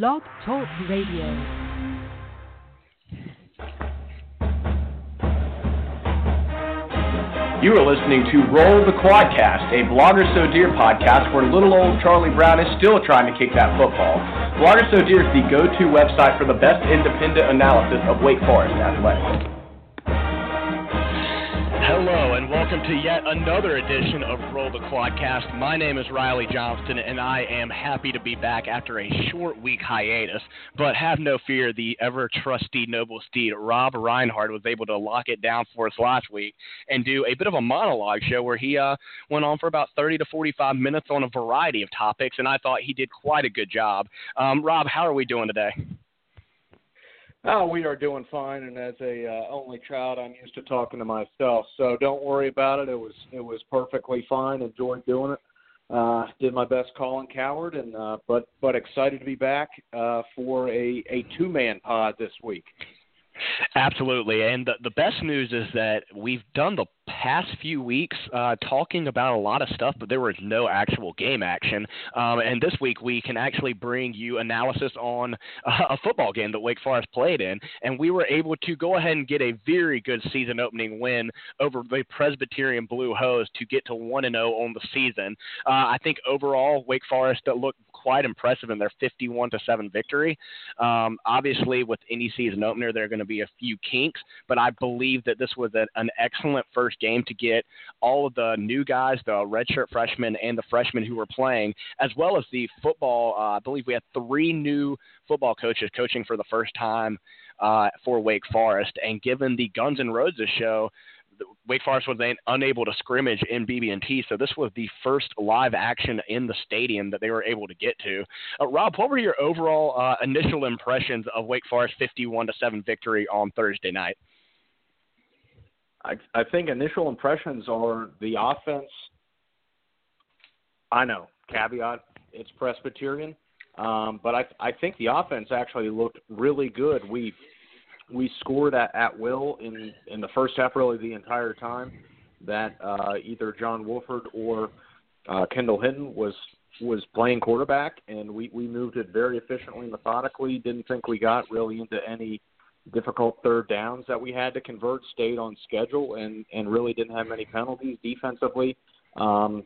Blog Talk Radio. You are listening to Roll the Quadcast, a Blogger So Dear podcast where little old Charlie Brown is still trying to kick that football. Blogger So Dear is the go-to website for the best independent analysis of Wake Forest athletics. Welcome to yet another edition of Roll the Quadcast. My name is Riley Johnston, and I am happy to be back after a short week hiatus. But have no fear, the ever trusty noble steed, Rob Reinhardt, was able to lock it down for us last week and do a bit of a monologue show where he uh, went on for about 30 to 45 minutes on a variety of topics, and I thought he did quite a good job. Um, Rob, how are we doing today? Oh, we are doing fine, and as a uh, only child, I'm used to talking to myself. So don't worry about it. It was it was perfectly fine. Enjoyed doing it. Uh, did my best Colin Cowherd, and uh, but but excited to be back uh, for a a two man pod this week. Absolutely, and the, the best news is that we've done the past few weeks uh, talking about a lot of stuff, but there was no actual game action. Um, and this week we can actually bring you analysis on uh, a football game that Wake Forest played in, and we were able to go ahead and get a very good season opening win over the Presbyterian Blue Hose to get to one and zero oh on the season. Uh, I think overall Wake Forest looked quite impressive in their 51 to 7 victory. Um, obviously, with any season opener, there are going to be a few kinks, but I believe that this was a, an excellent first game to get all of the new guys, the redshirt freshmen and the freshmen who were playing, as well as the football. Uh, I believe we had three new football coaches coaching for the first time uh, for Wake Forest. And given the Guns N' Roses show, Wake Forest was unable to scrimmage in BB&T, so this was the first live action in the stadium that they were able to get to. Uh, Rob, what were your overall uh, initial impressions of Wake Forest 51 to seven victory on Thursday night? I, I think initial impressions are the offense. I know caveat it's Presbyterian, um, but I I think the offense actually looked really good. We we scored at, at will in in the first half, really the entire time that uh, either John Wolford or uh, Kendall Hinton was was playing quarterback, and we we moved it very efficiently, methodically. Didn't think we got really into any difficult third downs that we had to convert. Stayed on schedule, and and really didn't have many penalties defensively. Um,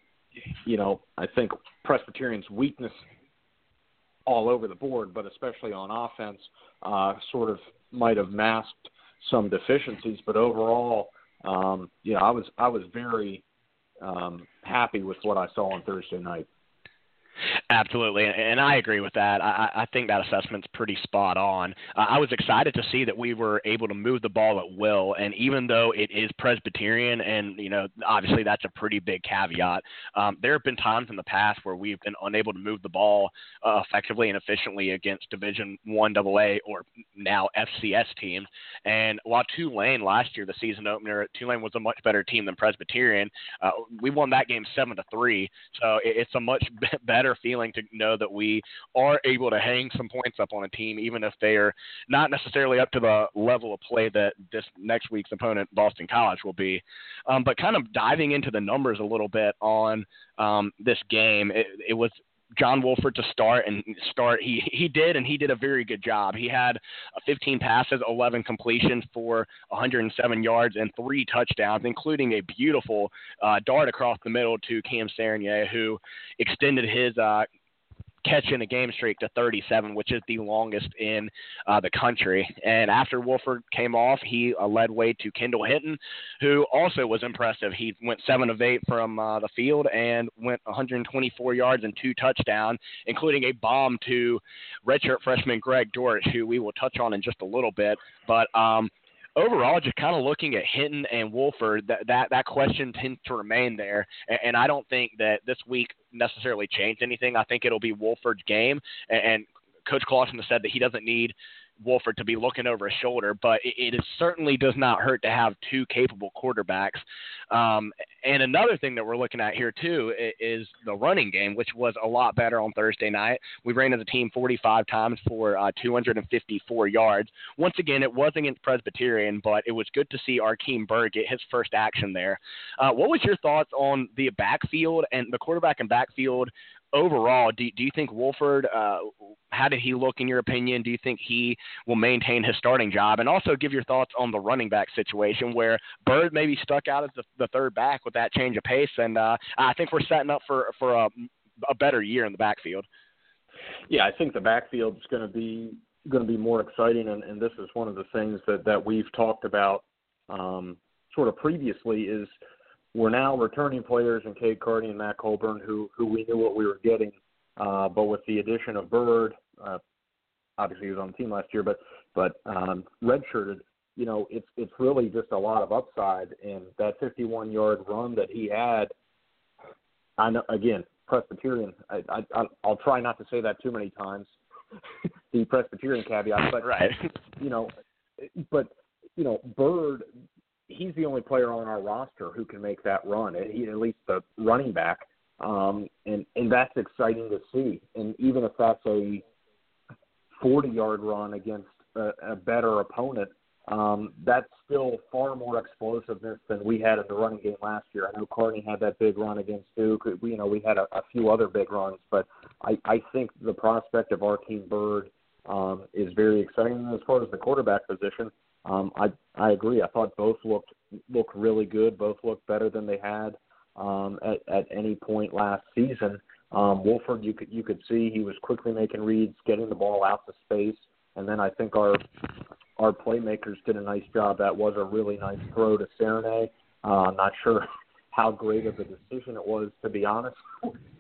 you know, I think Presbyterian's weakness all over the board, but especially on offense, uh, sort of might have masked some deficiencies. But overall, um, you know, I was I was very um, happy with what I saw on Thursday night. Absolutely, and I agree with that. I, I think that assessment's pretty spot on. Uh, I was excited to see that we were able to move the ball at will, and even though it is Presbyterian, and you know, obviously that's a pretty big caveat. Um, there have been times in the past where we've been unable to move the ball uh, effectively and efficiently against Division One AA or now FCS teams. And while Tulane last year, the season opener, Tulane was a much better team than Presbyterian. Uh, we won that game seven to three, so it, it's a much better better feeling to know that we are able to hang some points up on a team, even if they are not necessarily up to the level of play that this next week's opponent, Boston College, will be. Um, but kind of diving into the numbers a little bit on um, this game, it, it was John Wolford to start and start. He he did, and he did a very good job. He had 15 passes, 11 completions for 107 yards and three touchdowns, including a beautiful uh, dart across the middle to Cam Serigne, who extended his uh, catching a game streak to 37, which is the longest in uh, the country. And after Wolford came off, he uh, led way to Kendall Hinton, who also was impressive. He went seven of eight from uh, the field and went 124 yards and two touchdowns, including a bomb to redshirt freshman Greg Dortch, who we will touch on in just a little bit. But um, overall, just kind of looking at Hinton and Wolford, that that, that question tends to remain there. And, and I don't think that this week necessarily change anything. I think it'll be Wolford's game, and, and Coach Clawson has said that he doesn't need Wolford to be looking over his shoulder, but it, it certainly does not hurt to have two capable quarterbacks. Um, and another thing that we're looking at here too is the running game, which was a lot better on Thursday night. We ran as a team 45 times for uh, 254 yards. Once again, it was against Presbyterian, but it was good to see Arkeem Byrd get his first action there. Uh, what was your thoughts on the backfield and the quarterback and backfield overall, do, do you think Wolford, uh, how did he look in your opinion? Do you think he will maintain his starting job? And also give your thoughts on the running back situation where Byrd maybe stuck out as the, the third back with that change of pace. And uh, I think we're setting up for, for a, a better year in the backfield. Yeah, I think the backfield is going to be going to be more exciting, and, and this is one of the things that that we've talked about um, sort of previously is – we're now returning players in Cade Carney and Matt Colburn who who we knew what we were getting. Uh, but with the addition of Byrd, uh, obviously he was on the team last year, but but um, redshirted, you know, it's it's really just a lot of upside. And that 51 yard run that he had, I know again Presbyterian. I, I I'll try not to say that too many times. the Presbyterian caveat, but right. you know, but you know, Byrd he's the only player on our roster who can make that run. He, at least the running back, um, and and that's exciting to see. And even if that's a 40 yard run against a, a better opponent, um, that's still far more explosiveness than we had in the running game last year. I know Carney had that big run against Duke. We, you know, we had a, a few other big runs, but I, I think the prospect of Arkeem Byrd um, is very exciting. And as far as the quarterback position, um, I I agree. I thought both looked looked really good. Both looked better than they had um, at at any point last season. Um, Wolford, you could you could see he was quickly making reads, getting the ball out to space, and then I think our our playmakers did a nice job. That was a really nice throw to Serigne. Uh, I'm not sure how great of a decision it was, to be honest.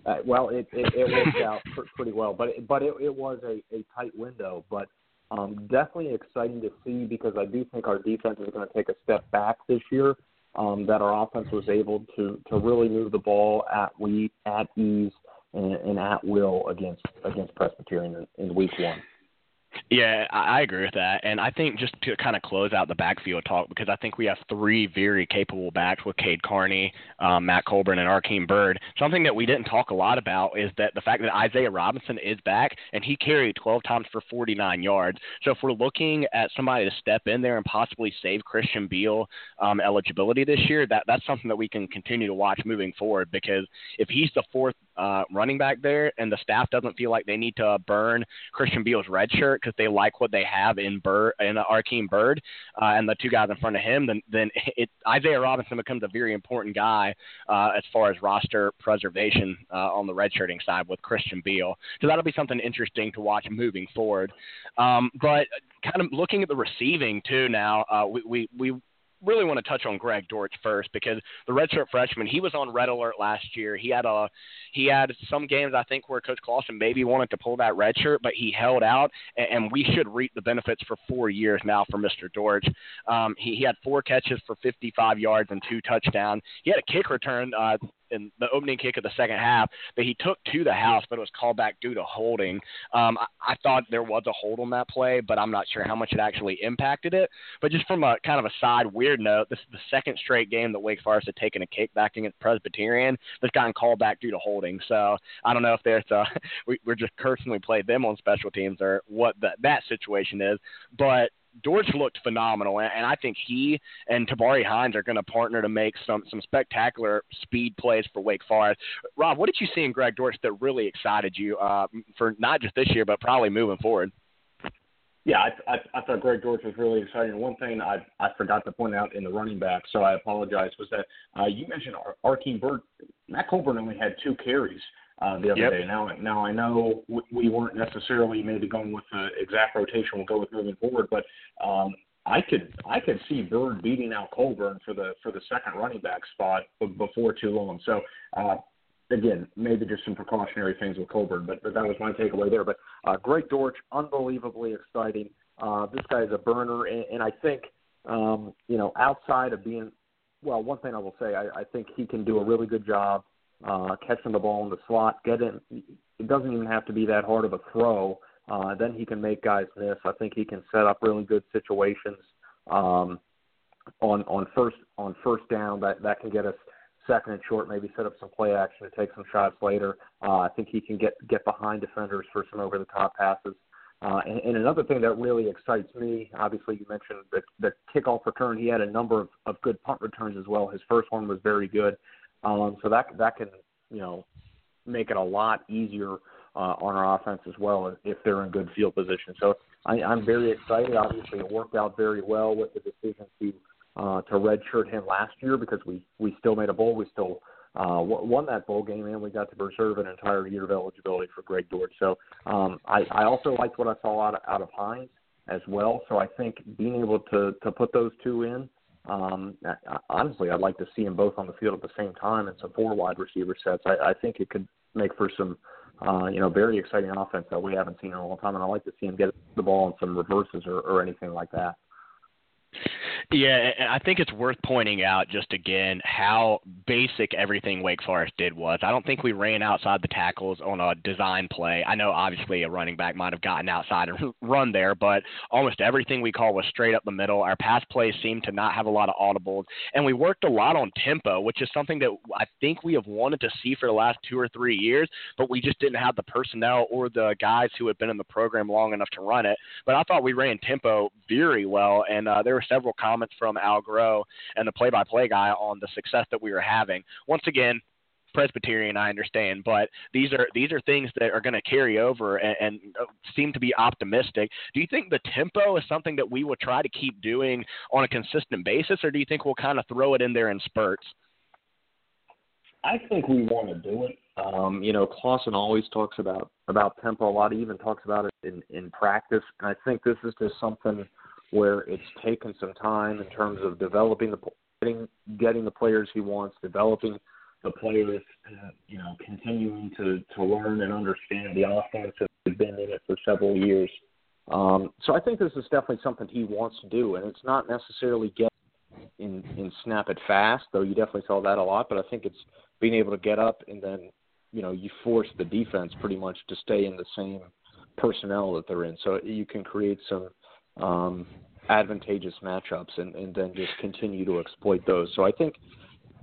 Uh, well, it, it, it worked out pr- pretty well, but it, but it, it was a, a tight window. But um, definitely exciting to see because I do think our defense is going to take a step back this year. Um, that our offense was able to to really move the ball at we at ease and, and at will against against Presbyterian in, in week one. Yeah, I agree with that. And I think just to kind of close out the backfield talk, because I think we have three very capable backs with Cade Carney, um, Matt Colburn, and Arkeem Byrd. Something that we didn't talk a lot about is that the fact that Isaiah Robinson is back and he carried 12 times for 49 yards. So if we're looking at somebody to step in there and possibly save Christian Beal um, eligibility this year, that that's something that we can continue to watch moving forward. Because if he's the fourth uh, running back there, and the staff doesn't feel like they need to burn Christian Beal's red shirt because they like what they have in Byrd and Arkeem Byrd uh, and the two guys in front of him, then then it, Isaiah Robinson becomes a very important guy uh, as far as roster preservation uh, on the redshirting side with Christian Beal. So that'll be something interesting to watch moving forward. Um, but kind of looking at the receiving too now, uh, we, we we really want to touch on Greg Dortch first because the redshirt freshman, he was on red alert last year. He had a he had some games I think where Coach Clawson maybe wanted to pull that redshirt, but he held out, and, and we should reap the benefits for four years now for Mr. Dortch. Um, he, he had four catches for 55 yards and two touchdowns. He had a kick return uh, in the opening kick of the second half that he took to the house, but it was called back due to holding. Um, I, I thought there was a hold on that play, but I'm not sure how much it actually impacted it. But just from a kind of a side weird note, this is the second straight game that Wake Forest had taken a kick back against Presbyterian that's gotten called back due to holding. So I don't know if there's a we, we're just cursing we played them on special teams or what that that situation is, but Dortch looked phenomenal, and I think he and Tabari Hines are going to partner to make some some spectacular speed plays for Wake Forest. Rob, what did you see in Greg Dortch that really excited you uh, for not just this year, but probably moving forward? Yeah, I, I, I thought Greg Dortch was really exciting. One thing I I forgot to point out in the running back, so I apologize, was that uh, you mentioned Ar- Arkeem. Matt Colburn only had two carries uh, the other yep. day. Now, now I know we weren't necessarily maybe going with the exact rotation we'll go with moving forward, but um, I could I could see Byrd beating out Colburn for the for the second running back spot before too long. So uh, again, maybe just some precautionary things with Colburn, but, but that was my takeaway there. But uh, Greg Dortch, unbelievably exciting. Uh, this guy is a burner, and, and I think um, you know outside of being well, one thing I will say, I, I think he can do a really good job uh, catching the ball in the slot, get. It doesn't even have to be that hard of a throw. Uh, then he can make guys miss. I think he can set up really good situations um, on on first on first down that that can get us second and short, maybe set up some play action to take some shots later. Uh, I think he can get get behind defenders for some over the top passes. Uh, and, and another thing that really excites me, obviously, you mentioned the, the kickoff return. He had a number of, of good punt returns as well. His first one was very good, um, so that that can you know make it a lot easier uh, on our offense as well if they're in good field position. So I, I'm very excited. Obviously, it worked out very well with the decision to uh, to redshirt him last year because we we still made a bowl. We still uh, won that bowl game, and we got to preserve an entire year of eligibility for Greg Dortch. So um, I, I also liked what I saw out of, out of Hines as well. So I think being able to to put those two in, um, honestly, I'd like to see them both on the field at the same time and some four wide receiver sets. I, I think it could make for some. Uh, you know, very exciting offense that we haven't seen in a long time, and I like to see him get the ball in some reverses or, or anything like that. Yeah, I think it's worth pointing out just again how basic everything Wake Forest did was. I don't think we ran outside the tackles on a design play. I know obviously a running back might have gotten outside and run there, but almost everything we call was straight up the middle. Our pass plays seemed to not have a lot of audibles, and we worked a lot on tempo, which is something that I think we have wanted to see for the last two or three years, but we just didn't have the personnel or the guys who had been in the program long enough to run it. But I thought we ran tempo very well, and uh, there were several comments from Al Groh and the play-by-play guy on the success that we were having. Once again, Presbyterian, I understand, but these are these are things that are going to carry over and, and, uh, seem to be optimistic. Do you think the tempo is something that we will try to keep doing on a consistent basis, or do you think we'll kind of throw it in there in spurts? I think we want to do it. Um, you know, Clawson always talks about about tempo a lot. He even talks about it in in practice, and I think this is just something where it's taken some time in terms of developing the getting getting the players he wants, developing the players, uh, you know, continuing to to learn and understand the offense. Have been in it for several years, um, so I think this is definitely something he wants to do, and it's not necessarily get in in snap it fast, though you definitely saw that a lot. But I think it's being able to get up and then you know you force the defense pretty much to stay in the same personnel that they're in, so you can create some um, advantageous matchups and, and then just continue to exploit those. So I think,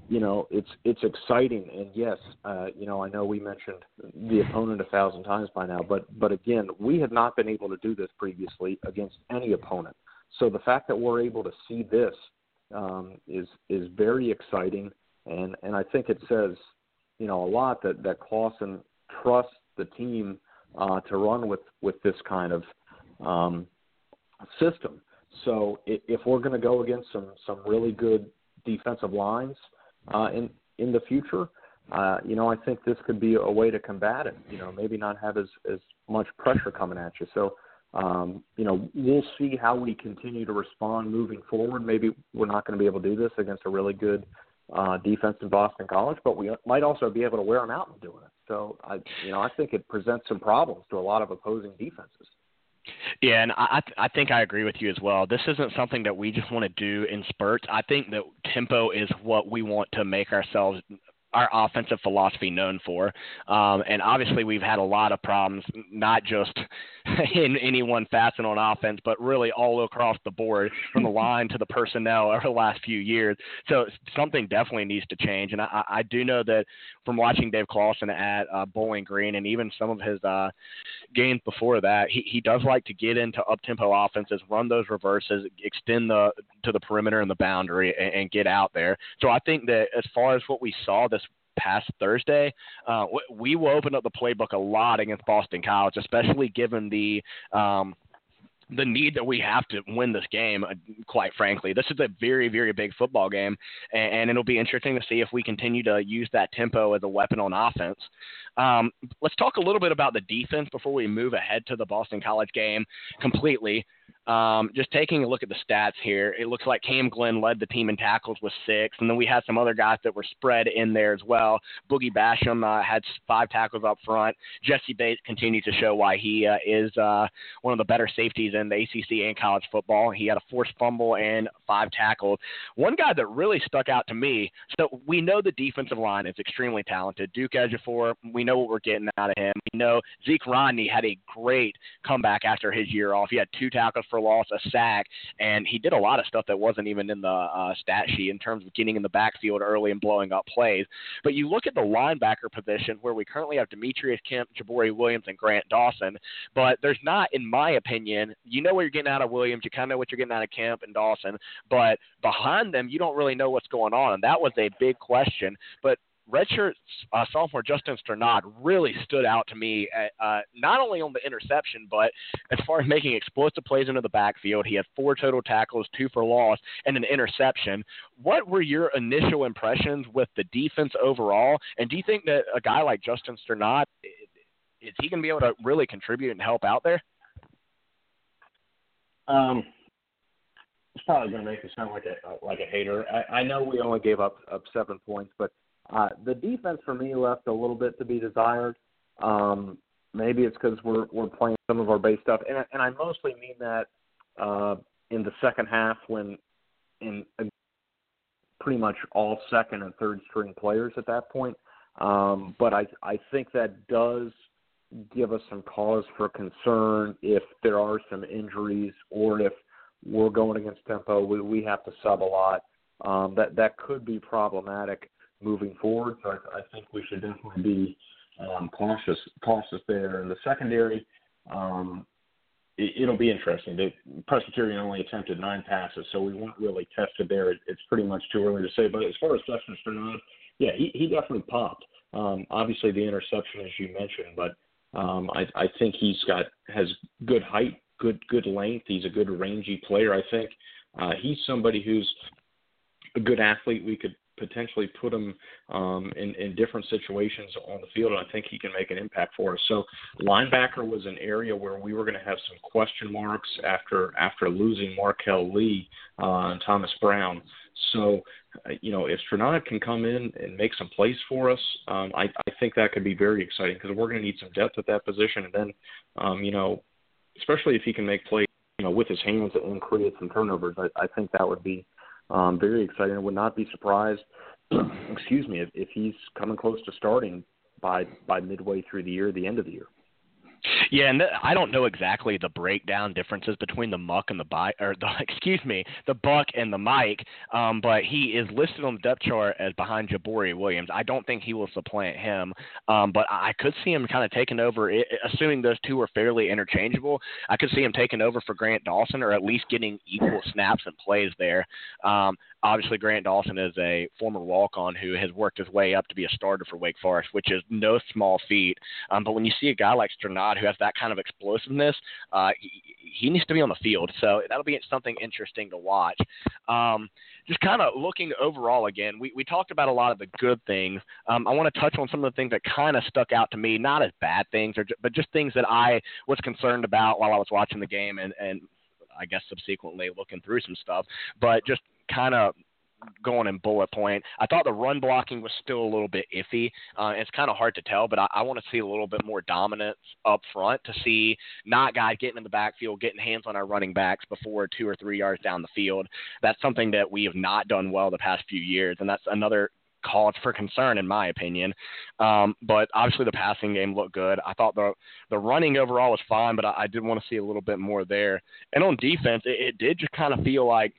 you know, it's it's exciting and yes, uh, you know, I know we mentioned the opponent a thousand times by now, but but again, we have not been able to do this previously against any opponent. So the fact that we're able to see this um, is is very exciting, and and I think it says, you know, a lot that that Clawson trusts the team uh, to run with with this kind of um, system. So if we're going to go against some some really good defensive lines uh, in in the future, uh, you know, I think this could be a way to combat it. You know, maybe not have as as much pressure coming at you. So, um, you know, we'll see how we continue to respond moving forward. Maybe we're not going to be able to do this against a really good uh, defense in Boston College, but we might also be able to wear them out in doing it. So, I, you know, I think it presents some problems to a lot of opposing defenses. Yeah, and I I think I agree with you as well. This isn't something that we just want to do in spurts. I think that tempo is what we want to make ourselves our offensive philosophy known for. Um, and obviously, we've had a lot of problems, not just in any one facet on offense, but really all across the board, from the line to the personnel over the last few years. So something definitely needs to change. And I, I do know that from watching Dave Clawson at uh, Bowling Green and even some of his uh, games before that, he, he does like to get into up tempo offenses, run those reverses, extend the to the perimeter and the boundary, and, and get out there. So I think that as far as what we saw this past Thursday, uh, we will open up the playbook a lot against Boston College, especially given the um, the need that we have to win this game, uh, quite frankly. This is a very, very big football game, and, and, it'll be interesting to see if we continue to use that tempo as a weapon on offense. Um, let's talk a little bit about the defense before we move ahead to the Boston College game completely. Um, just taking a look at the stats here, it looks like Cam Glenn led the team in tackles with six, and then we had some other guys that were spread in there as well. Boogie Basham uh, had five tackles up front. Jessie Bates continued to show why he uh, is uh, one of the better safeties in the ACC and college football. He had a forced fumble and five tackles. One guy that really stuck out to me. So we know the defensive line is extremely talented. Duke Ejiofor, we We know what we're getting out of him. We know Zeke Rodney had a great comeback after his year off. He had two tackles for loss, a sack, and he did a lot of stuff that wasn't even in the uh, stat sheet in terms of getting in the backfield early and blowing up plays. But you look at the linebacker position where we currently have Demetrius Kemp, Jaboree Williams, and Grant Dawson, but there's not, in my opinion, you know what you're getting out of Williams, you kind of know what you're getting out of Kemp and Dawson, but behind them, you don't really know what's going on. And that was a big question. But redshirt uh, sophomore Justin Strnad really stood out to me, at, uh, not only on the interception, but as far as making explosive plays into the backfield. He had four total tackles, two for loss, and an interception. What were your initial impressions with the defense overall? And do you think that a guy like Justin Strnad, is he going to be able to really contribute and help out there? Um, it's probably going to make me sound like a like a hater. I, I know we only gave up up seven points, but uh, the defense for me left a little bit to be desired. Um, maybe it's because we're we're playing some of our base stuff, and and I mostly mean that uh, in the second half when in uh, pretty much all second and third string players at that point. Um, but I I think that does give us some cause for concern if there are some injuries or if we're going against tempo. We we have to sub a lot. Um, that that could be problematic moving forward. So I, I think we should definitely be um, cautious cautious there. In the secondary, um, it, will be interesting. The Presbyterian only attempted nine passes, so we weren't really tested there. It, it's pretty much too early to say. But as far as Justin Strnad, yeah, he, he definitely popped. Um, obviously, the interception, as you mentioned, but um, I, I think he's got has good height, good good length. He's a good rangy player. I think uh, he's somebody who's a good athlete. We could potentially put him um, in, in different situations on the field, and I think he can make an impact for us. So linebacker was an area where we were going to have some question marks after after losing Marquel Lee uh, and Thomas Brown. So, uh, you know, if Strnad can come in and make some plays for us, um, I, I think that could be very exciting because we're going to need some depth at that position. And then, um, you know, especially if he can make plays, you know, with his hands and create some turnovers, I, I think that would be um, very exciting. I would not be surprised, excuse me, if, if he's coming close to starting by by midway through the year, the end of the year. Yeah, and th- I don't know exactly the breakdown differences between the muck and the bike, or the excuse me, the buck and the Mike. Um, but he is listed on the depth chart as behind Jaboree Williams. I don't think he will supplant him, um, but I could see him kind of taking over. It, assuming those two are fairly interchangeable, I could see him taking over for Grant Dawson, or at least getting equal snaps and plays there. Um, obviously Grant Dawson is a former walk-on who has worked his way up to be a starter for Wake Forest, which is no small feat. Um, but when you see a guy like Strnad who has that kind of explosiveness, uh, he, he, needs to be on the field. So that'll be something interesting to watch. Um, just kind of looking overall again, we, we talked about a lot of the good things. Um, I want to touch on some of the things that kind of stuck out to me, not as bad things, or but just things that I was concerned about while I was watching the game and, and I guess subsequently looking through some stuff. But just kind of going in bullet point. I thought the run blocking was still a little bit iffy. Uh, it's kind of hard to tell, but I, I want to see a little bit more dominance up front to see not guys getting in the backfield, getting hands on our running backs before two or three yards down the field. That's something that we have not done well the past few years, and that's another cause for concern in my opinion. Um, but obviously the passing game looked good. I thought the the running overall was fine, but I, I did want to see a little bit more there. And on defense, it, it did just kind of feel like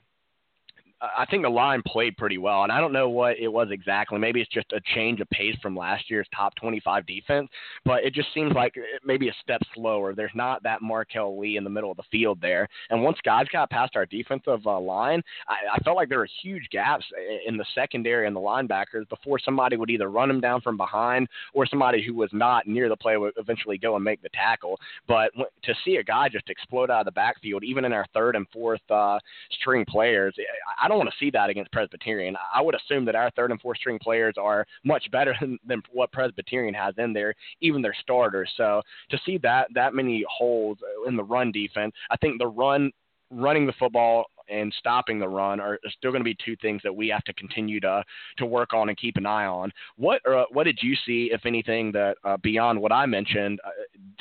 I think the line played pretty well, and I don't know what it was exactly. Maybe it's just a change of pace from last year's top 25 defense, but it just seems like maybe a step slower. There's not that Marquel Lee in the middle of the field there, and once guys got past our defensive uh, line, I, I felt like there were huge gaps in the secondary and the linebackers before somebody would either run them down from behind or somebody who was not near the play would eventually go and make the tackle. But to see a guy just explode out of the backfield, even in our third and fourth uh, string players, I don't don't want to see that against Presbyterian. I would assume that our third and fourth string players are much better than, than what Presbyterian has in there, even their starters. So to see that that many holes in the run defense, I think the run running the football and stopping the run are still going to be two things that we have to continue to to work on and keep an eye on. What uh, what did you see, if anything, that uh, beyond what I mentioned uh,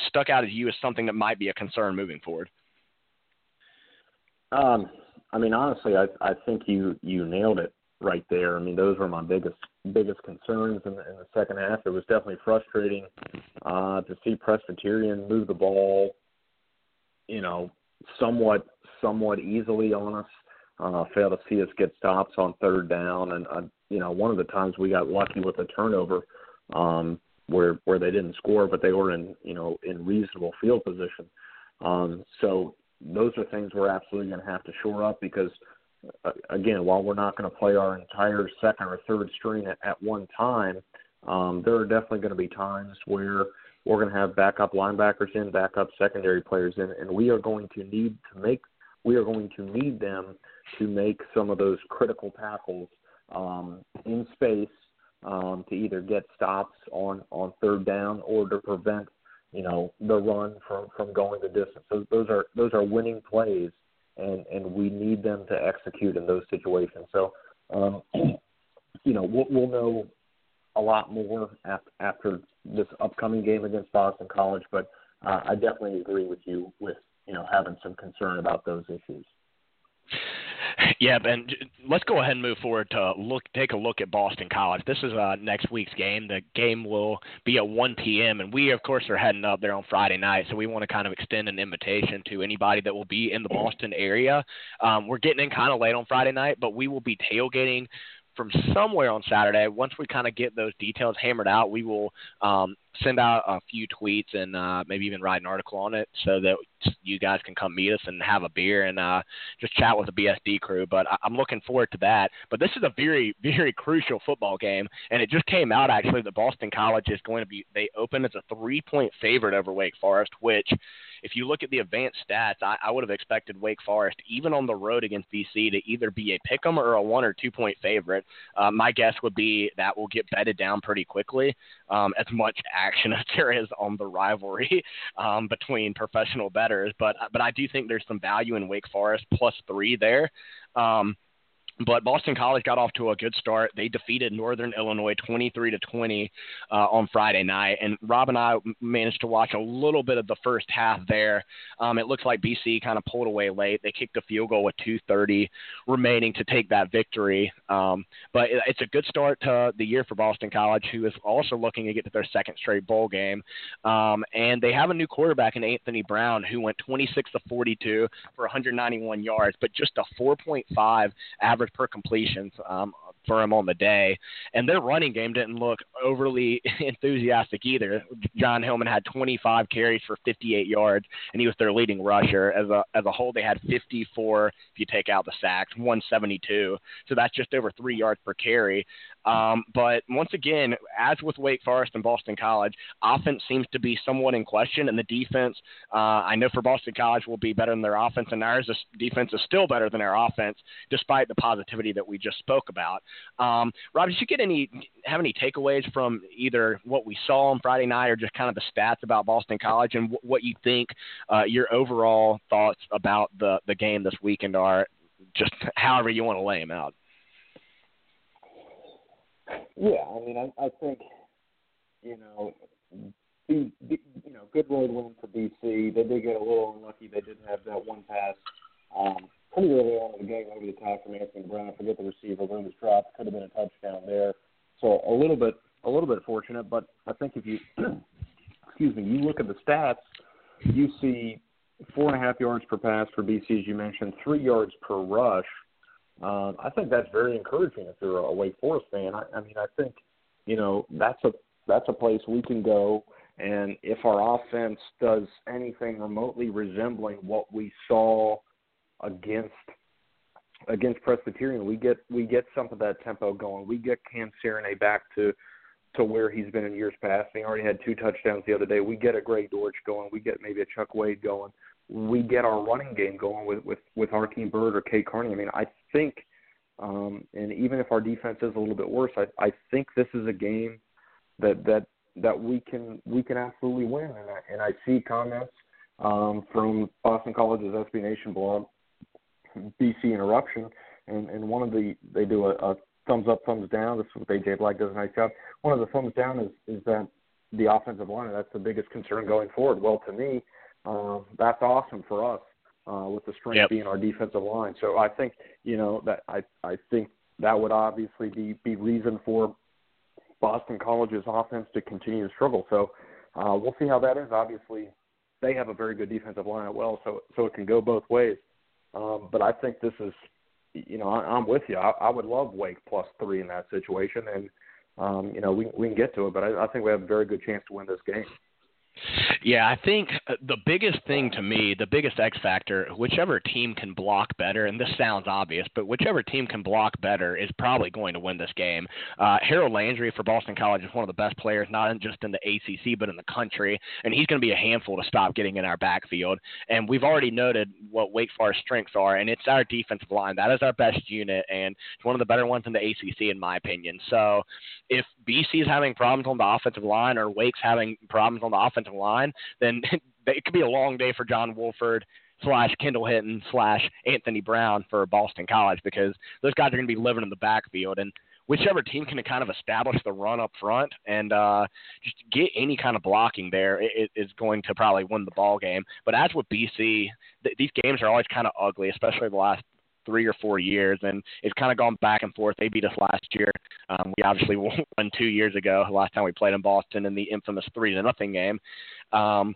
stuck out to you as something that might be a concern moving forward? Um, I mean, honestly, I I think you you nailed it right there. I mean, those were my biggest biggest concerns in the, in the second half. It was definitely frustrating uh, to see Presbyterian move the ball, you know, somewhat somewhat easily on us. Uh, fail to see us get stops on third down, and uh, you know, one of the times we got lucky with a turnover um, where where they didn't score, but they were in you know in reasonable field position. Um, so those are things we're absolutely going to have to shore up because uh, again, while we're not going to play our entire second or third string at, at one time, um, there are definitely going to be times where we're going to have backup linebackers in, backup secondary players in, and we are going to need to make we are going to need them to make some of those critical tackles um, in space um, to either get stops on on third down or to prevent you know the run from from going the distance. So those are those are winning plays and and we need them to execute in those situations. So, um, you know, we'll, we'll know a lot more after, after this upcoming game against Boston College, but uh, I definitely agree with you with you know having some concern about those issues. Yeah, and let's go ahead and move forward to look take a look at Boston College. This is uh, next week's game. The game will be at 1 p.m. and we of course are heading up there on Friday night, so we want to kind of extend an invitation to anybody that will be in the Boston area. Um, we're getting in kind of late on Friday night, but we will be tailgating from somewhere on Saturday. Once we kind of get those details hammered out, we will um, send out a few tweets and uh, maybe even write an article on it so that you guys can come meet us and have a beer and uh, just chat with the BSD crew. But I- I'm looking forward to that. But this is a very, very crucial football game, and it just came out actually that Boston College is going to be they open as a three point favorite over Wake Forest, which if you look at the advanced stats, I, I would have expected Wake Forest, even on the road against BC, to either be a pick 'em or a one or two point favorite. Uh, my guess would be that will get bedded down pretty quickly. Um, as much action as there is on the rivalry um, between professional betters, but but I do think there's some value in Wake Forest plus three there. Um, but Boston College got off to a good start. They defeated Northern Illinois 23 to 20 uh, on Friday night, and Rob and I managed to watch a little bit of the first half there. Um, it looks like BC kind of pulled away late. They kicked a field goal with 2:30 remaining to take that victory. Um, but it, it's a good start to the year for Boston College, who is also looking to get to their second straight bowl game. Um, and they have a new quarterback in Anthony Brown, who went 26 to 42 for 191 yards, but just a 4.5 average per completions um, for him on the day. And their running game didn't look overly enthusiastic either. Jon Hilliman had 25 carries for 58 yards, and he was their leading rusher. As a as a whole, they had 54 if you take out the sacks, 172. So that's just over three yards per carry. Um, but once again, as with Wake Forest and Boston College, offense seems to be somewhat in question, and the defense, uh, I know for Boston College, will be better than their offense, and ours defense is still better than our offense, despite the positivity that we just spoke about. Um, Rob, did you get any have any takeaways from either what we saw on Friday night or just kind of the stats about Boston College and w- what you think uh, your overall thoughts about the the game this weekend are? Just however you want to lay them out. Yeah, I mean, I, I think you know, you know, good road win for BC. They did get a little unlucky. They didn't have that one pass um, pretty early on in the game over the top from Anthony Brown. I forget the receiver where it was dropped. Could have been a touchdown there. So a little bit, a little bit fortunate. But I think if you, excuse me, you look at the stats, you see four and a half yards per pass for BC, as you mentioned, three yards per rush. Um, I think that's very encouraging if you're a Wake Forest fan. I, I mean, I think you know that's a that's a place we can go, and if our offense does anything remotely resembling what we saw against against Presbyterian, we get we get some of that tempo going. We get Cam Serigne back to to where he's been in years past. He already had two touchdowns the other day. We get a Greg Dortch going. We get maybe a Chuck Wade going we get our running game going with with with Hakeem Byrd or Cade Carney. I mean, I think, um, and even if our defense is a little bit worse, I I think this is a game that that that we can we can absolutely win. And I, and I see comments um, from Boston College's SB Nation blog, BC Interruption, and and one of the they do a, a thumbs up, thumbs down. This is what AJ Black does a nice job. One of the thumbs down is is that the offensive line. That's the biggest concern going forward. Well, to me, um, that's awesome for us uh, with the strength yep. being our defensive line. So I think you know that I I think that would obviously be be reason for Boston College's offense to continue to struggle. So uh, we'll see how that is. Obviously, they have a very good defensive line as well, so so it can go both ways. Um, but I think this is, you know, I, I'm with you. I, I would love Wake plus three in that situation, and um, you know, we we can get to it. But I, I think we have a very good chance to win this game. Yeah, I think uh, the biggest thing to me, the biggest X factor, whichever team can block better, and this sounds obvious, but whichever team can block better is probably going to win this game. Uh, Harold Landry for Boston College is one of the best players, not just in the ACC, but in the country, and he's going to be a handful to stop getting in our backfield. And we've already noted what Wake Forest strengths are, and it's our defensive line. That is our best unit, and it's one of the better ones in the ACC, in my opinion. So if BC is having problems on the offensive line or Wake's having problems on the offensive line, then it could be a long day for John Wolford slash Kendall Hinton slash Anthony Brown for Boston College because those guys are going to be living in the backfield and whichever team can kind of establish the run up front and uh, just get any kind of blocking there it, is going to probably win the ball game. But as with BC, th- these games are always kind of ugly, especially the last three or four years, and it's kind of gone back and forth. They beat us last year. Um, we obviously won two years ago, last time we played in Boston in the infamous three to nothing game. Um,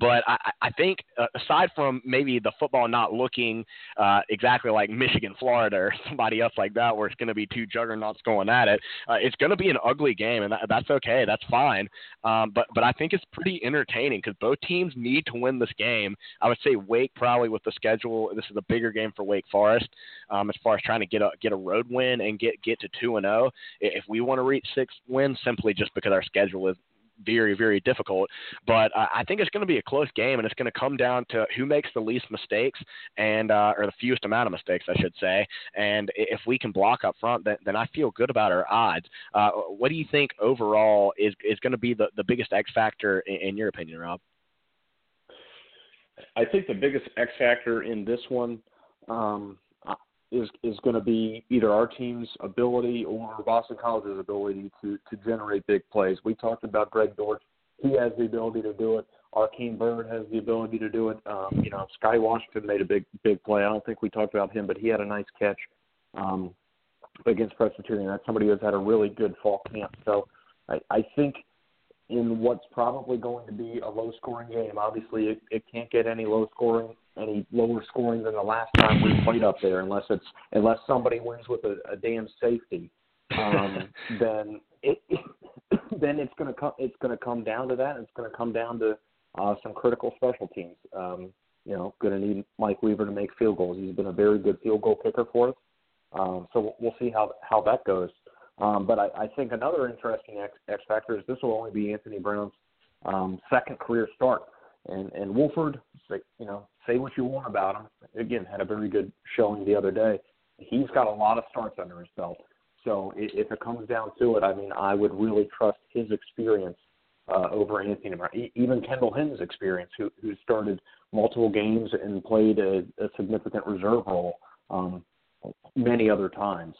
but I, I think uh, aside from maybe the football not looking uh, exactly like Michigan, Florida, or somebody else like that, where it's going to be two juggernauts going at it, uh, it's going to be an ugly game, and that, that's okay. That's fine. Um, but but I think it's pretty entertaining because both teams need to win this game. I would say Wake probably with the schedule. This is a bigger game for Wake Forest um, as far as trying to get a get a road win and get get to two and zero. Oh. If we want to reach six wins, simply just because our schedule is very, very difficult. But uh, I think it's going to be a close game, and it's going to come down to who makes the least mistakes and uh, or the fewest amount of mistakes, I should say. And if we can block up front, then, then I feel good about our odds. Uh, what do you think overall is is going to be the, the biggest X factor in, in your opinion, Rob? I think the biggest X factor in this one um, is is going to be either our team's ability or Boston College's ability to to generate big plays. We talked about Greg Dortch; he has the ability to do it. Arkeem Byrd has the ability to do it. Um, you know, Sky Washington made a big big play. I don't think we talked about him, but he had a nice catch um, against Presbyterian. That's somebody who's had a really good fall camp. So I, I think in what's probably going to be a low scoring game. Obviously, it, it can't get any low scoring, any lower scoring than the last time we played up there, unless it's unless somebody wins with a, a damn safety. Um, then it, then it's gonna come it's gonna come down to that. It's gonna come down to uh, some critical special teams. Um, you know, going to need Mike Weaver to make field goals. He's been a very good field goal kicker for us. Um, so we'll, we'll see how how that goes. Um, but I, I think another interesting X, X factor is this will only be Anthony Brown's um, second career start. And and Wolford, you know, say what you want about him. Again, had a very good showing the other day. He's got a lot of starts under his belt. So if it comes down to it, I mean, I would really trust his experience uh, over anything Brown. Even Kendall Hinton's experience, who who started multiple games and played a, a significant reserve role um, many other times.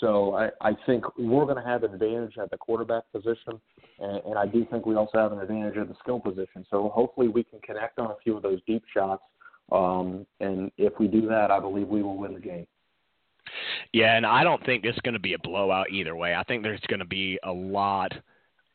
So I, I think we're going to have an advantage at the quarterback position, and, and I do think we also have an advantage at the skill position. So hopefully we can connect on a few of those deep shots, um, and if we do that, I believe we will win the game. Yeah, and I don't think it's going to be a blowout either way. I think there's going to be a lot –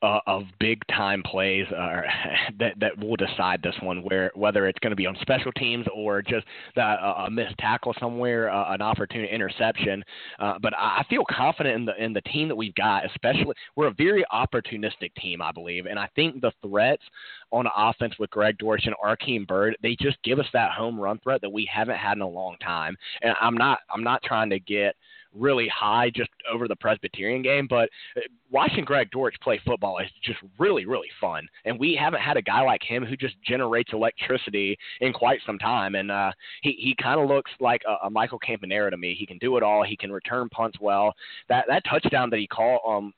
uh, of big time plays uh, that that will decide this one, where whether it's going to be on special teams or just that, uh, a missed tackle somewhere, uh, an opportunity interception. Uh, but I feel confident in the in the team that we've got. Especially, we're a very opportunistic team, I believe, and I think the threats on offense with Greg Dortch and Arkeem Byrd, they just give us that home run threat that we haven't had in a long time. And I'm not I'm not trying to get really high just over the Presbyterian game, but uh, watching Greg Dortch play football is just really, really fun. And we haven't had a guy like him who just generates electricity in quite some time. And uh, he he kind of looks like a, a Michael Campanaro to me. He can do it all. He can return punts well. That that touchdown that he caught um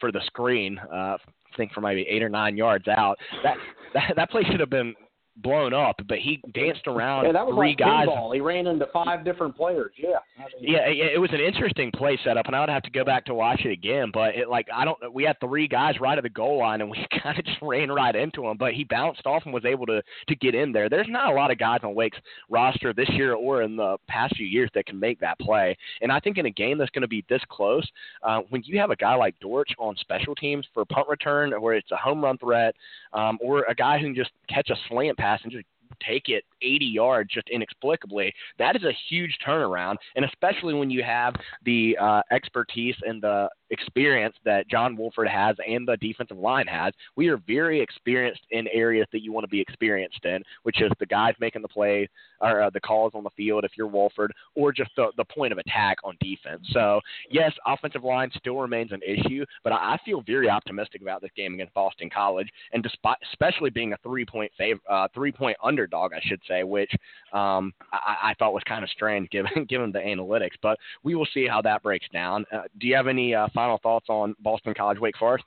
for the screen, uh, I think for maybe eight or nine yards out. That that, that play should have been blown up, but he danced around yeah, that was three like guys. Pinball. He ran into five different players. Yeah. I mean, yeah, it, it was an interesting play setup, and I would have to go back to watch it again. But it like I don't. We had three guys right at the goal line, and we kind of just ran right into him. But he bounced off and was able to to get in there. There's not a lot of guys on Wake's roster this year or in the past few years that can make that play. And I think in a game that's going to be this close, uh, when you have a guy like Dortch on special teams for punt return, where it's a home run threat, um, or a guy who can just catch a slant pass and just take it 80 yards just inexplicably, that is a huge turnaround. And especially when you have the uh, expertise and the experience that John Wolford has and the defensive line has, we are very experienced in areas that you want to be experienced in, which is the guys making the play or uh, the calls on the field if you're Wolford, or just the, the point of attack on defense. So, yes, offensive line still remains an issue, but I, I feel very optimistic about this game against Boston College, and despite especially being a three point uh, three point underdog, I should say, which um, I, I thought was kind of strange given given the analytics. But we will see how that breaks down. Uh, do you have any uh, final thoughts on Boston College Wake Forest?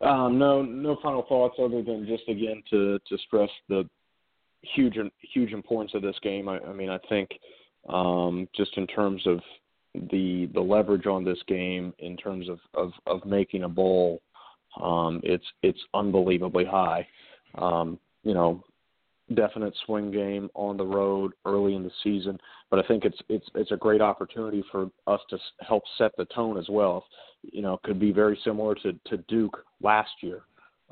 Um, no, no final thoughts other than just again to to stress the huge huge importance of this game. I, I mean, I think um, just in terms of the the leverage on this game, in terms of of, of making a bowl, um, it's it's unbelievably high. Um, you know, definite swing game on the road early in the season, but I think it's it's it's a great opportunity for us to help set the tone as well. You know, could be very similar to to Duke last year,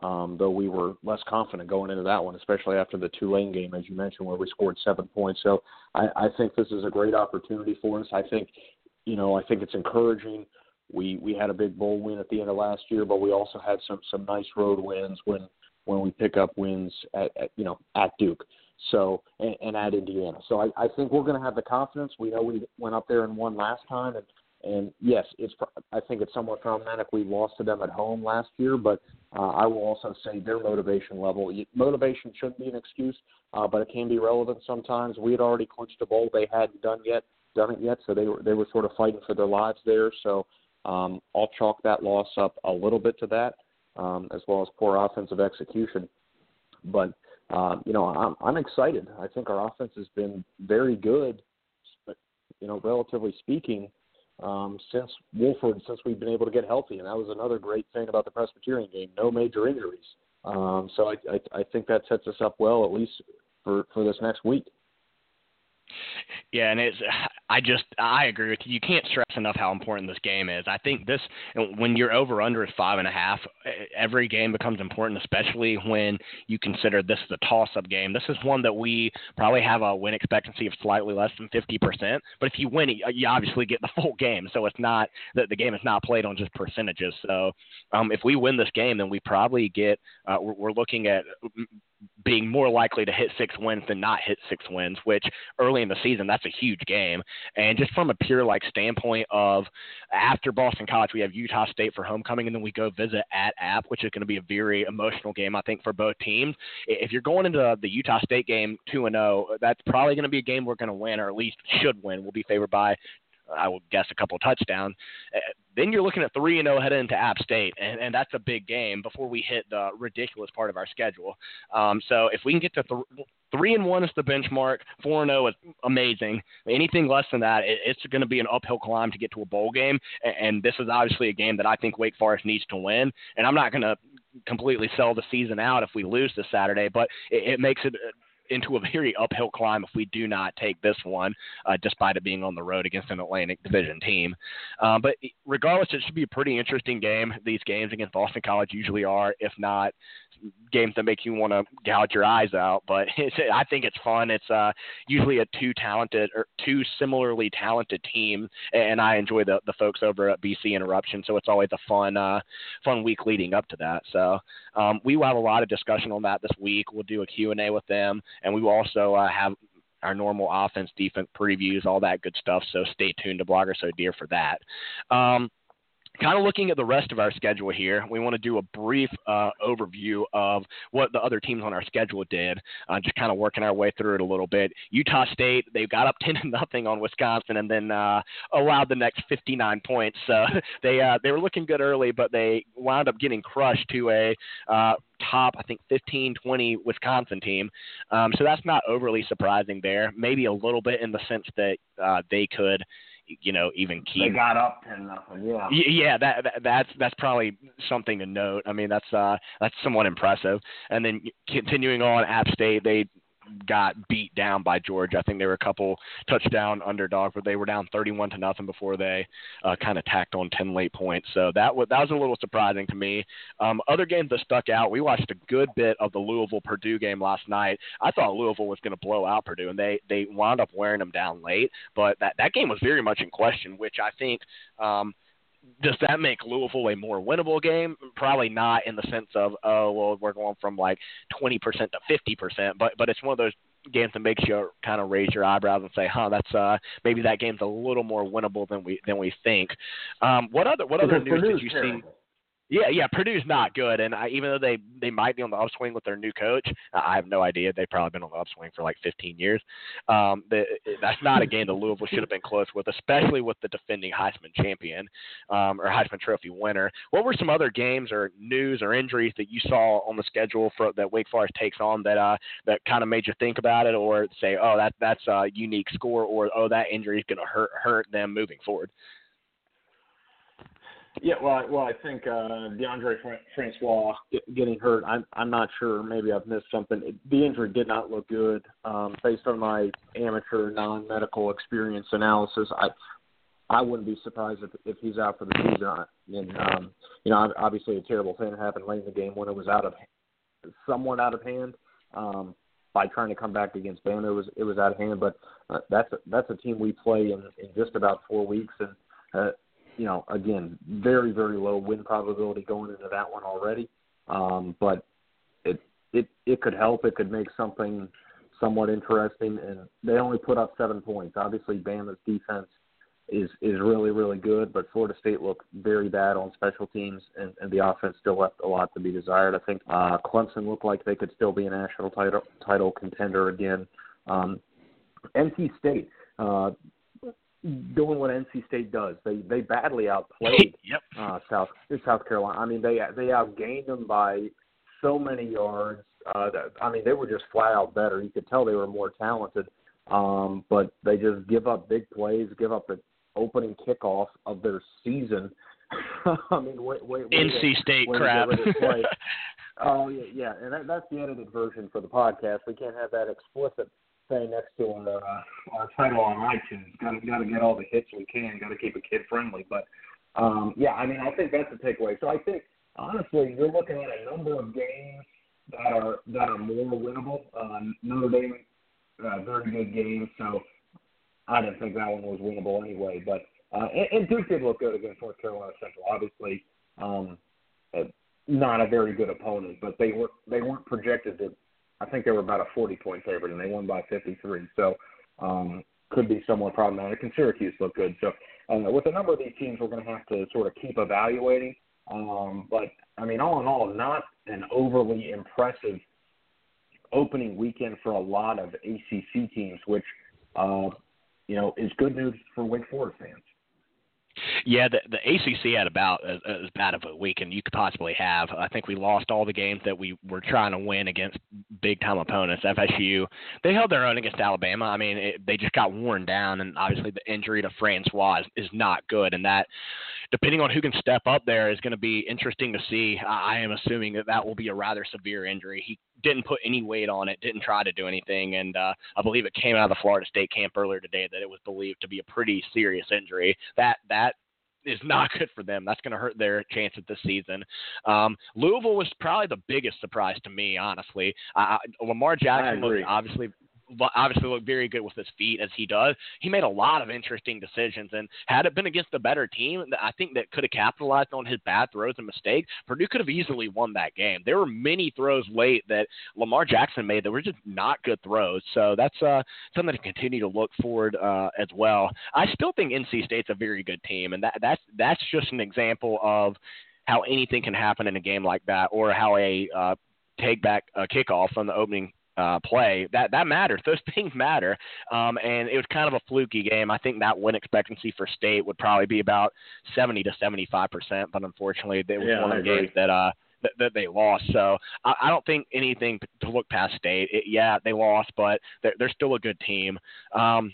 um, though we were less confident going into that one, especially after the Tulane game, as you mentioned, where we scored seven points. So I, I think this is a great opportunity for us. I think, you know, I think it's encouraging. We we had a big bowl win at the end of last year, but we also had some some nice road wins when when we pick up wins at, at you know at Duke. So and, and at Indiana. So I, I think we're going to have the confidence. We know we went up there and won last time, and and yes, it's I think it's somewhat problematic. We lost to them at home last year, but uh, I will also say their motivation level. Motivation shouldn't be an excuse, uh, but it can be relevant sometimes. We had already clinched a bowl; they hadn't done yet, done it yet, so they were they were sort of fighting for their lives there. So um, I'll chalk that loss up a little bit to that um, as well as poor offensive execution. But uh, you know, I'm, I'm excited. I think our offense has been very good, you know, relatively speaking, um, since Wolford, since we've been able to get healthy, and that was another great thing about the Presbyterian game. No major injuries. Um, so I, I, I think that sets us up well, at least for for this next week. Yeah, and it's I just I agree with you. You can't stress enough how important this game is. I think this when you're over under at five and a half, every game becomes important, especially when you consider this is a toss up game. This is one that we probably have a win expectancy of slightly less than fifty percent. But if you win you obviously get the full game. So it's not that the game is not played on just percentages. So um, if we win this game, then we probably get uh, we're, we're looking at being more likely to hit six wins than not hit six wins, which early in the season that's a huge game. And just from a pure like standpoint of after Boston College, we have Utah State for homecoming, and then we go visit at App, which is going to be a very emotional game I think for both teams. If you're going into the Utah State game two and zero, oh, that's probably going to be a game we're going to win, or at least should win. We'll be favored by I would guess a couple touchdowns. Uh, then you're looking at three and zero oh heading into App State, and, and that's a big game before we hit the ridiculous part of our schedule. Um, so if we can get to th- three and one is the benchmark, four and zero is amazing. Anything less than that, it, it's going to be an uphill climb to get to a bowl game, and, and this is obviously a game that I think Wake Forest needs to win. And I'm not going to completely sell the season out if we lose this Saturday, but it, it makes it into a very uphill climb if we do not take this one, uh, despite it being on the road against an Atlantic Division team. Uh, but regardless, it should be a pretty interesting game. These games against Boston College usually are, if not games that make you want to gouge your eyes out. But it's, I think it's fun. It's uh, usually a two talented or two similarly talented team, and I enjoy the the folks over at BC Interruption. So it's always a fun uh, fun week leading up to that. So um, we will have a lot of discussion on that this week. We'll do a Q and A with them, and we will also uh, have our normal offense, defense previews, all that good stuff. So stay tuned to Blogger So Dear for that. Um, kind of looking at the rest of our schedule here, we want to do a brief uh, overview of what the other teams on our schedule did. Uh, just kind of working our way through it a little bit. Utah State they got up ten to nothing on Wisconsin and then uh, allowed the next 59 points. So they uh, they were looking good early, but they wound up getting crushed to a uh, top, I think, 15, 20 Wisconsin team. Um, so that's not overly surprising there. Maybe a little bit in the sense that uh, they could you know even keep. They got up ten nothing. Yeah. Yeah, that, that that's that's probably something to note. I mean, that's uh that's somewhat impressive. And then continuing on, App State they got beat down by Georgia. I think they were a couple touchdown underdog, but they were down 31 to nothing before they uh, kind of tacked on 10 late points. So that was that was a little surprising to me. Um, other games that stuck out, we watched a good bit of the Louisville Purdue game last night. I thought Louisville was going to blow out Purdue, and they they wound up wearing them down late. But that that game was very much in question, which I think. Um, does that make Louisville a more winnable game? Probably not in the sense of oh well we're going from like 20% to 50%, but but it's one of those games that makes you kind of raise your eyebrows and say, huh, that's uh maybe that game's a little more winnable than we than we think. Um, what other what other news did you see? Yeah, yeah, Purdue's not good, and I, even though they they might be on the upswing with their new coach, I have no idea. They've probably been on the upswing for like 15 years. Um, the, that's not a game that Louisville should have been close with, especially with the defending Heisman champion um, or Heisman Trophy winner. What were some other games or news or injuries that you saw on the schedule for that Wake Forest takes on that uh, that kind of made you think about it, or say, oh, that that's a unique score, or oh, that injury is going to hurt hurt them moving forward? Yeah, well, I, well, I think uh, Deondre Francois getting hurt. I'm I'm not sure. Maybe I've missed something. The injury did not look good. Um, based on my amateur, non-medical experience analysis, I I wouldn't be surprised if if he's out for the season. And um, you know, obviously, a terrible thing happened late in the game when it was out of somewhat out of hand. Um, by trying to come back against Bama, it was it was out of hand. But uh, that's a, that's a team we play in, in just about four weeks, and uh, you know, again, very very low win probability going into that one already. Um, but it it it could help. It could make something somewhat interesting. And they only put up seven points. Obviously, Bama's defense is is really really good, but Florida State looked very bad on special teams, and, and the offense still left a lot to be desired. I think uh, Clemson looked like they could still be a national title title contender again. Um, NC State. Uh, doing what NC State does. They they badly outplayed yep. uh, South South Carolina. I mean they they outgained them by so many yards. Uh, that, I mean they were just flat out better. You could tell they were more talented, um, but they just give up big plays, give up the opening kickoff of their season. I mean, wait, wait, wait NC State crap. Oh yeah, yeah, and that, that's the edited version for the podcast. We can't have that explicit say next to our uh, our title on iTunes. Got to got to get all the hits we can. Got to keep it kid friendly. But um, yeah, I mean, I think that's a takeaway. So I think honestly, you're looking at a number of games that are that are more winnable. Uh, Notre Dame, uh, very good game. So I didn't think that one was winnable anyway. But uh, and, and Duke did look good against North Carolina Central. Obviously, um, uh, not a very good opponent, but they were they weren't projected to I think they were about a 40 point favorite, and they won by 53. So um, could be somewhat problematic. And Syracuse looked good. So uh, with a number of these teams, we're going to have to sort of keep evaluating. Um, but I mean, all in all, not an overly impressive opening weekend for a lot of ACC teams, which uh, you know is good news for Wake Forest fans. Yeah, the, the ACC had about as, as bad of a week, weekend you could possibly have. I think we lost all the games that we were trying to win against big time opponents. FSU, they held their own against Alabama. I mean, it, they just got worn down, and obviously the injury to Francois is, is not good, and that depending on who can step up there is going to be interesting to see. I am assuming that that will be a rather severe injury. He didn't put any weight on it, didn't try to do anything, and uh, I believe it came out of the Florida State camp earlier today that it was believed to be a pretty serious injury. That that is not good for them. That's going to hurt their chances this season. Um, Louisville was probably the biggest surprise to me, honestly. Uh, Lamar Jackson was obviously obviously looked very good with his feet as he does. He made a lot of interesting decisions, and had it been against a better team, I think that could have capitalized on his bad throws and mistakes. Purdue could have easily won that game. There were many throws late that Lamar Jackson made that were just not good throws. So that's uh, something to continue to look forward uh, as well. I still think NC State's a very good team, and that that's that's just an example of how anything can happen in a game like that, or how a uh, take back uh, kickoff from the opening uh, play, that that matters. Those things matter. Um, and it was kind of a fluky game. I think that win expectancy for State would probably be about seventy to seventy five percent. But unfortunately, it was yeah, one of the games that uh, that, that they lost. So I, I don't think anything to look past State. It, yeah, they lost, but they're, they're still a good team. Um,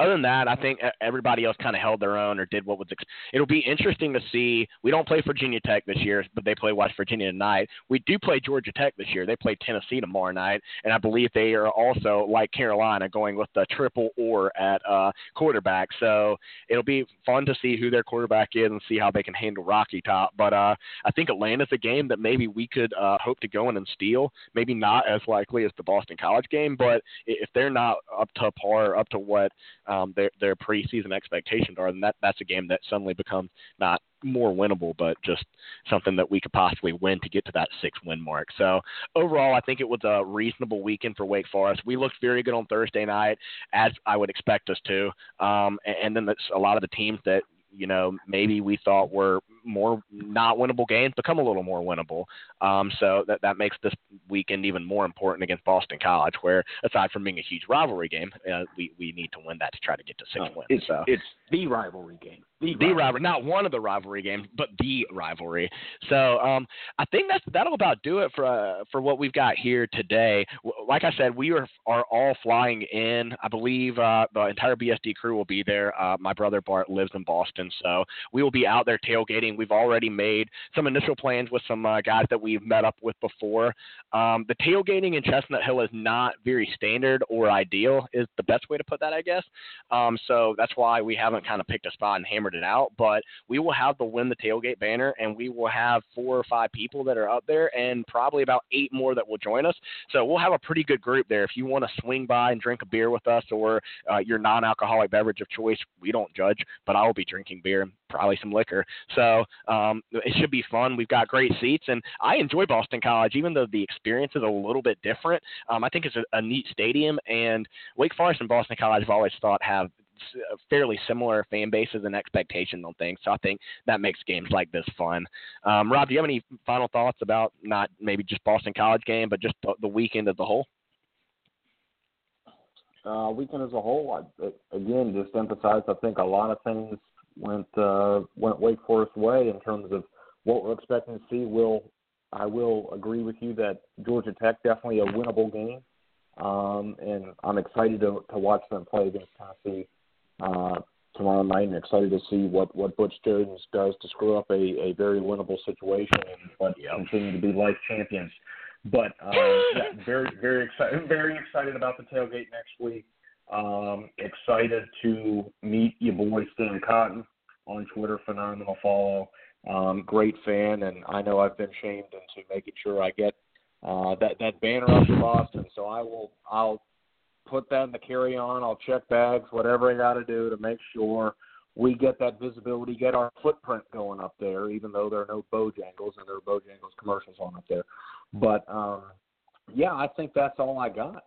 other than that, I think everybody else kind of held their own or did what was. Ex- It'll be interesting to see. We don't play Virginia Tech this year, but they play West Virginia tonight. We do play Georgia Tech this year. They play Tennessee tomorrow night, and I believe they are also like Carolina going with the triple or at uh, quarterback. So it'll be fun to see who their quarterback is and see how they can handle Rocky Top. But uh, I think Atlanta's a game that maybe we could uh, hope to go in and steal. Maybe not as likely as the Boston College game, but if they're not up to par, up to what um, their their preseason expectations are, then that that's a game that suddenly becomes not more winnable, but just something that we could possibly win to get to that six win mark. So overall, I think it was a reasonable weekend for Wake Forest. We looked very good on Thursday night, as I would expect us to. Um, and, and then a lot of the teams that you know maybe we thought were more not winnable games become a little more winnable. Um, so that that makes this weekend even more important against Boston College, where aside from being a huge rivalry game, uh, we we need to win that to try to get to six no, wins. It's, so it's the rivalry game. The, the rivalry. not one of the rivalry games, but the rivalry. So um, I think that's that'll about do it for uh, for what we've got here today. Like I said, we are are all flying in. I believe uh, the entire BSD crew will be there. Uh, my brother Bart lives in Boston, so we will be out there tailgating. We've already made some initial plans with some uh, guys that we've met up with before. Um, the tailgating in Chestnut Hill is not very standard or ideal. Is the best way to put that, I guess. Um, so that's why we haven't kind of picked a spot and hammered it out. But we will have the win the tailgate banner, and we will have four or five people that are up there, and probably about eight more that will join us. So we'll have a pretty good group there. If you want to swing by and drink a beer with us, or uh, your non-alcoholic beverage of choice, we don't judge. But I will be drinking beer, and probably some liquor. So um, it should be fun. We've got great seats, and I enjoy Boston College, even though the experience is a little bit different. Um, I think it's a, a neat stadium, and Wake Forest and Boston College I've always thought have fairly similar fan bases and expectations on things. So I think that makes games like this fun. Um, Rob, do you have any final thoughts about not maybe just Boston College game, but just the, the weekend as a whole? Uh, weekend as a whole, I, again, just emphasize. I think a lot of things went uh, went Wake Forest way in terms of what we're expecting to see. Will I will agree with you that Georgia Tech definitely a winnable game, um, and I'm excited to to watch them play against Tennessee uh, tomorrow night, and excited to see what what Butch Jones does to screw up a, a very winnable situation, and but yep. continue to be life champions. But um, yeah, very very excited very excited about the tailgate next week. Um, excited to meet your boy Stan Cotton on Twitter. Phenomenal follow. Um, great fan, and I know I've been shamed into making sure I get uh, that that banner up to Boston. So I will I'll put that in the carry on. I'll check bags, whatever I got to do to make sure we get that visibility, get our footprint going up there, even though there are no Bojangles and there are Bojangles commercials on up there. But um, yeah, I think that's all I got.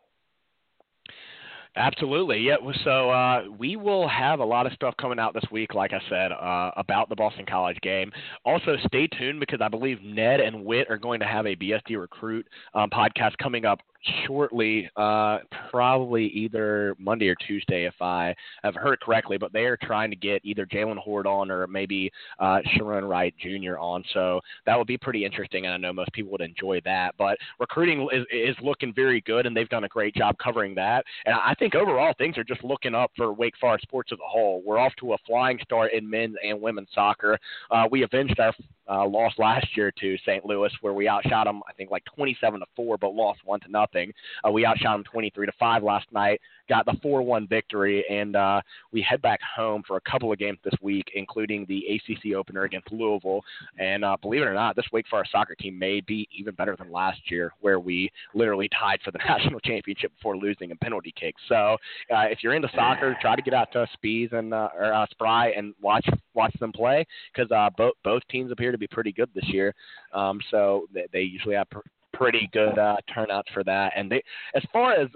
Absolutely. Yeah. So uh, we will have a lot of stuff coming out this week, like I said, uh, about the Boston College game. Also, stay tuned because I believe Ned and Witt are going to have a BSD Recruit um, podcast coming up shortly, uh, probably either Monday or Tuesday, if I have heard correctly. But they are trying to get either Jalen Horde on or maybe uh, Sharon Wright Jr. on. So that would be pretty interesting, and I know most people would enjoy that. But recruiting is, is looking very good, and they've done a great job covering that. And I think overall things are just looking up for Wake Forest sports as a whole. We're off to a flying start in men's and women's soccer. Uh, we avenged our uh, lost last year to St. Louis, where we outshot them, I think, like 27 to four, but lost one to nothing. Uh, we outshot them 23 to five last night got the 4-1 victory, and uh, we head back home for a couple of games this week, including the ACC opener against Louisville. And uh, believe it or not, this Wake Forest soccer team may be even better than last year, where we literally tied for the national championship before losing in penalty kicks. So uh, if you're into soccer, try to get out to Spies and uh, or uh, Spry and watch watch them play because uh, both both teams appear to be pretty good this year. Um, so they, they usually have pr- pretty good uh, turnouts for that. And they, as far as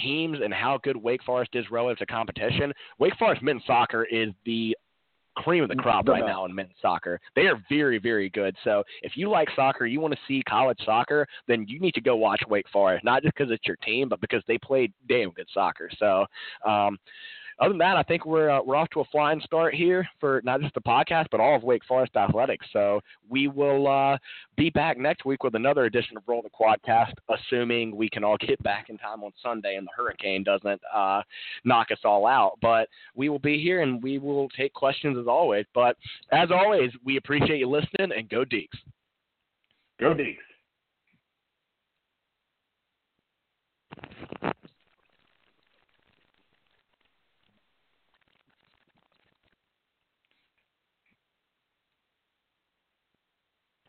teams and how good Wake Forest is relative to competition, Wake Forest men's soccer is the cream of the crop right now in men's soccer. They are very, very good. So if you like soccer, you want to see college soccer, then you need to go watch Wake Forest, not just because it's your team, but because they play damn good soccer. So, um, other than that, I think we're uh, we're off to a flying start here for not just the podcast but all of Wake Forest athletics. So we will uh, be back next week with another edition of Roll the Quadcast, assuming we can all get back in time on Sunday and the hurricane doesn't uh, knock us all out. But we will be here and we will take questions as always. But as always, we appreciate you listening and go Deacs. Go Deacs.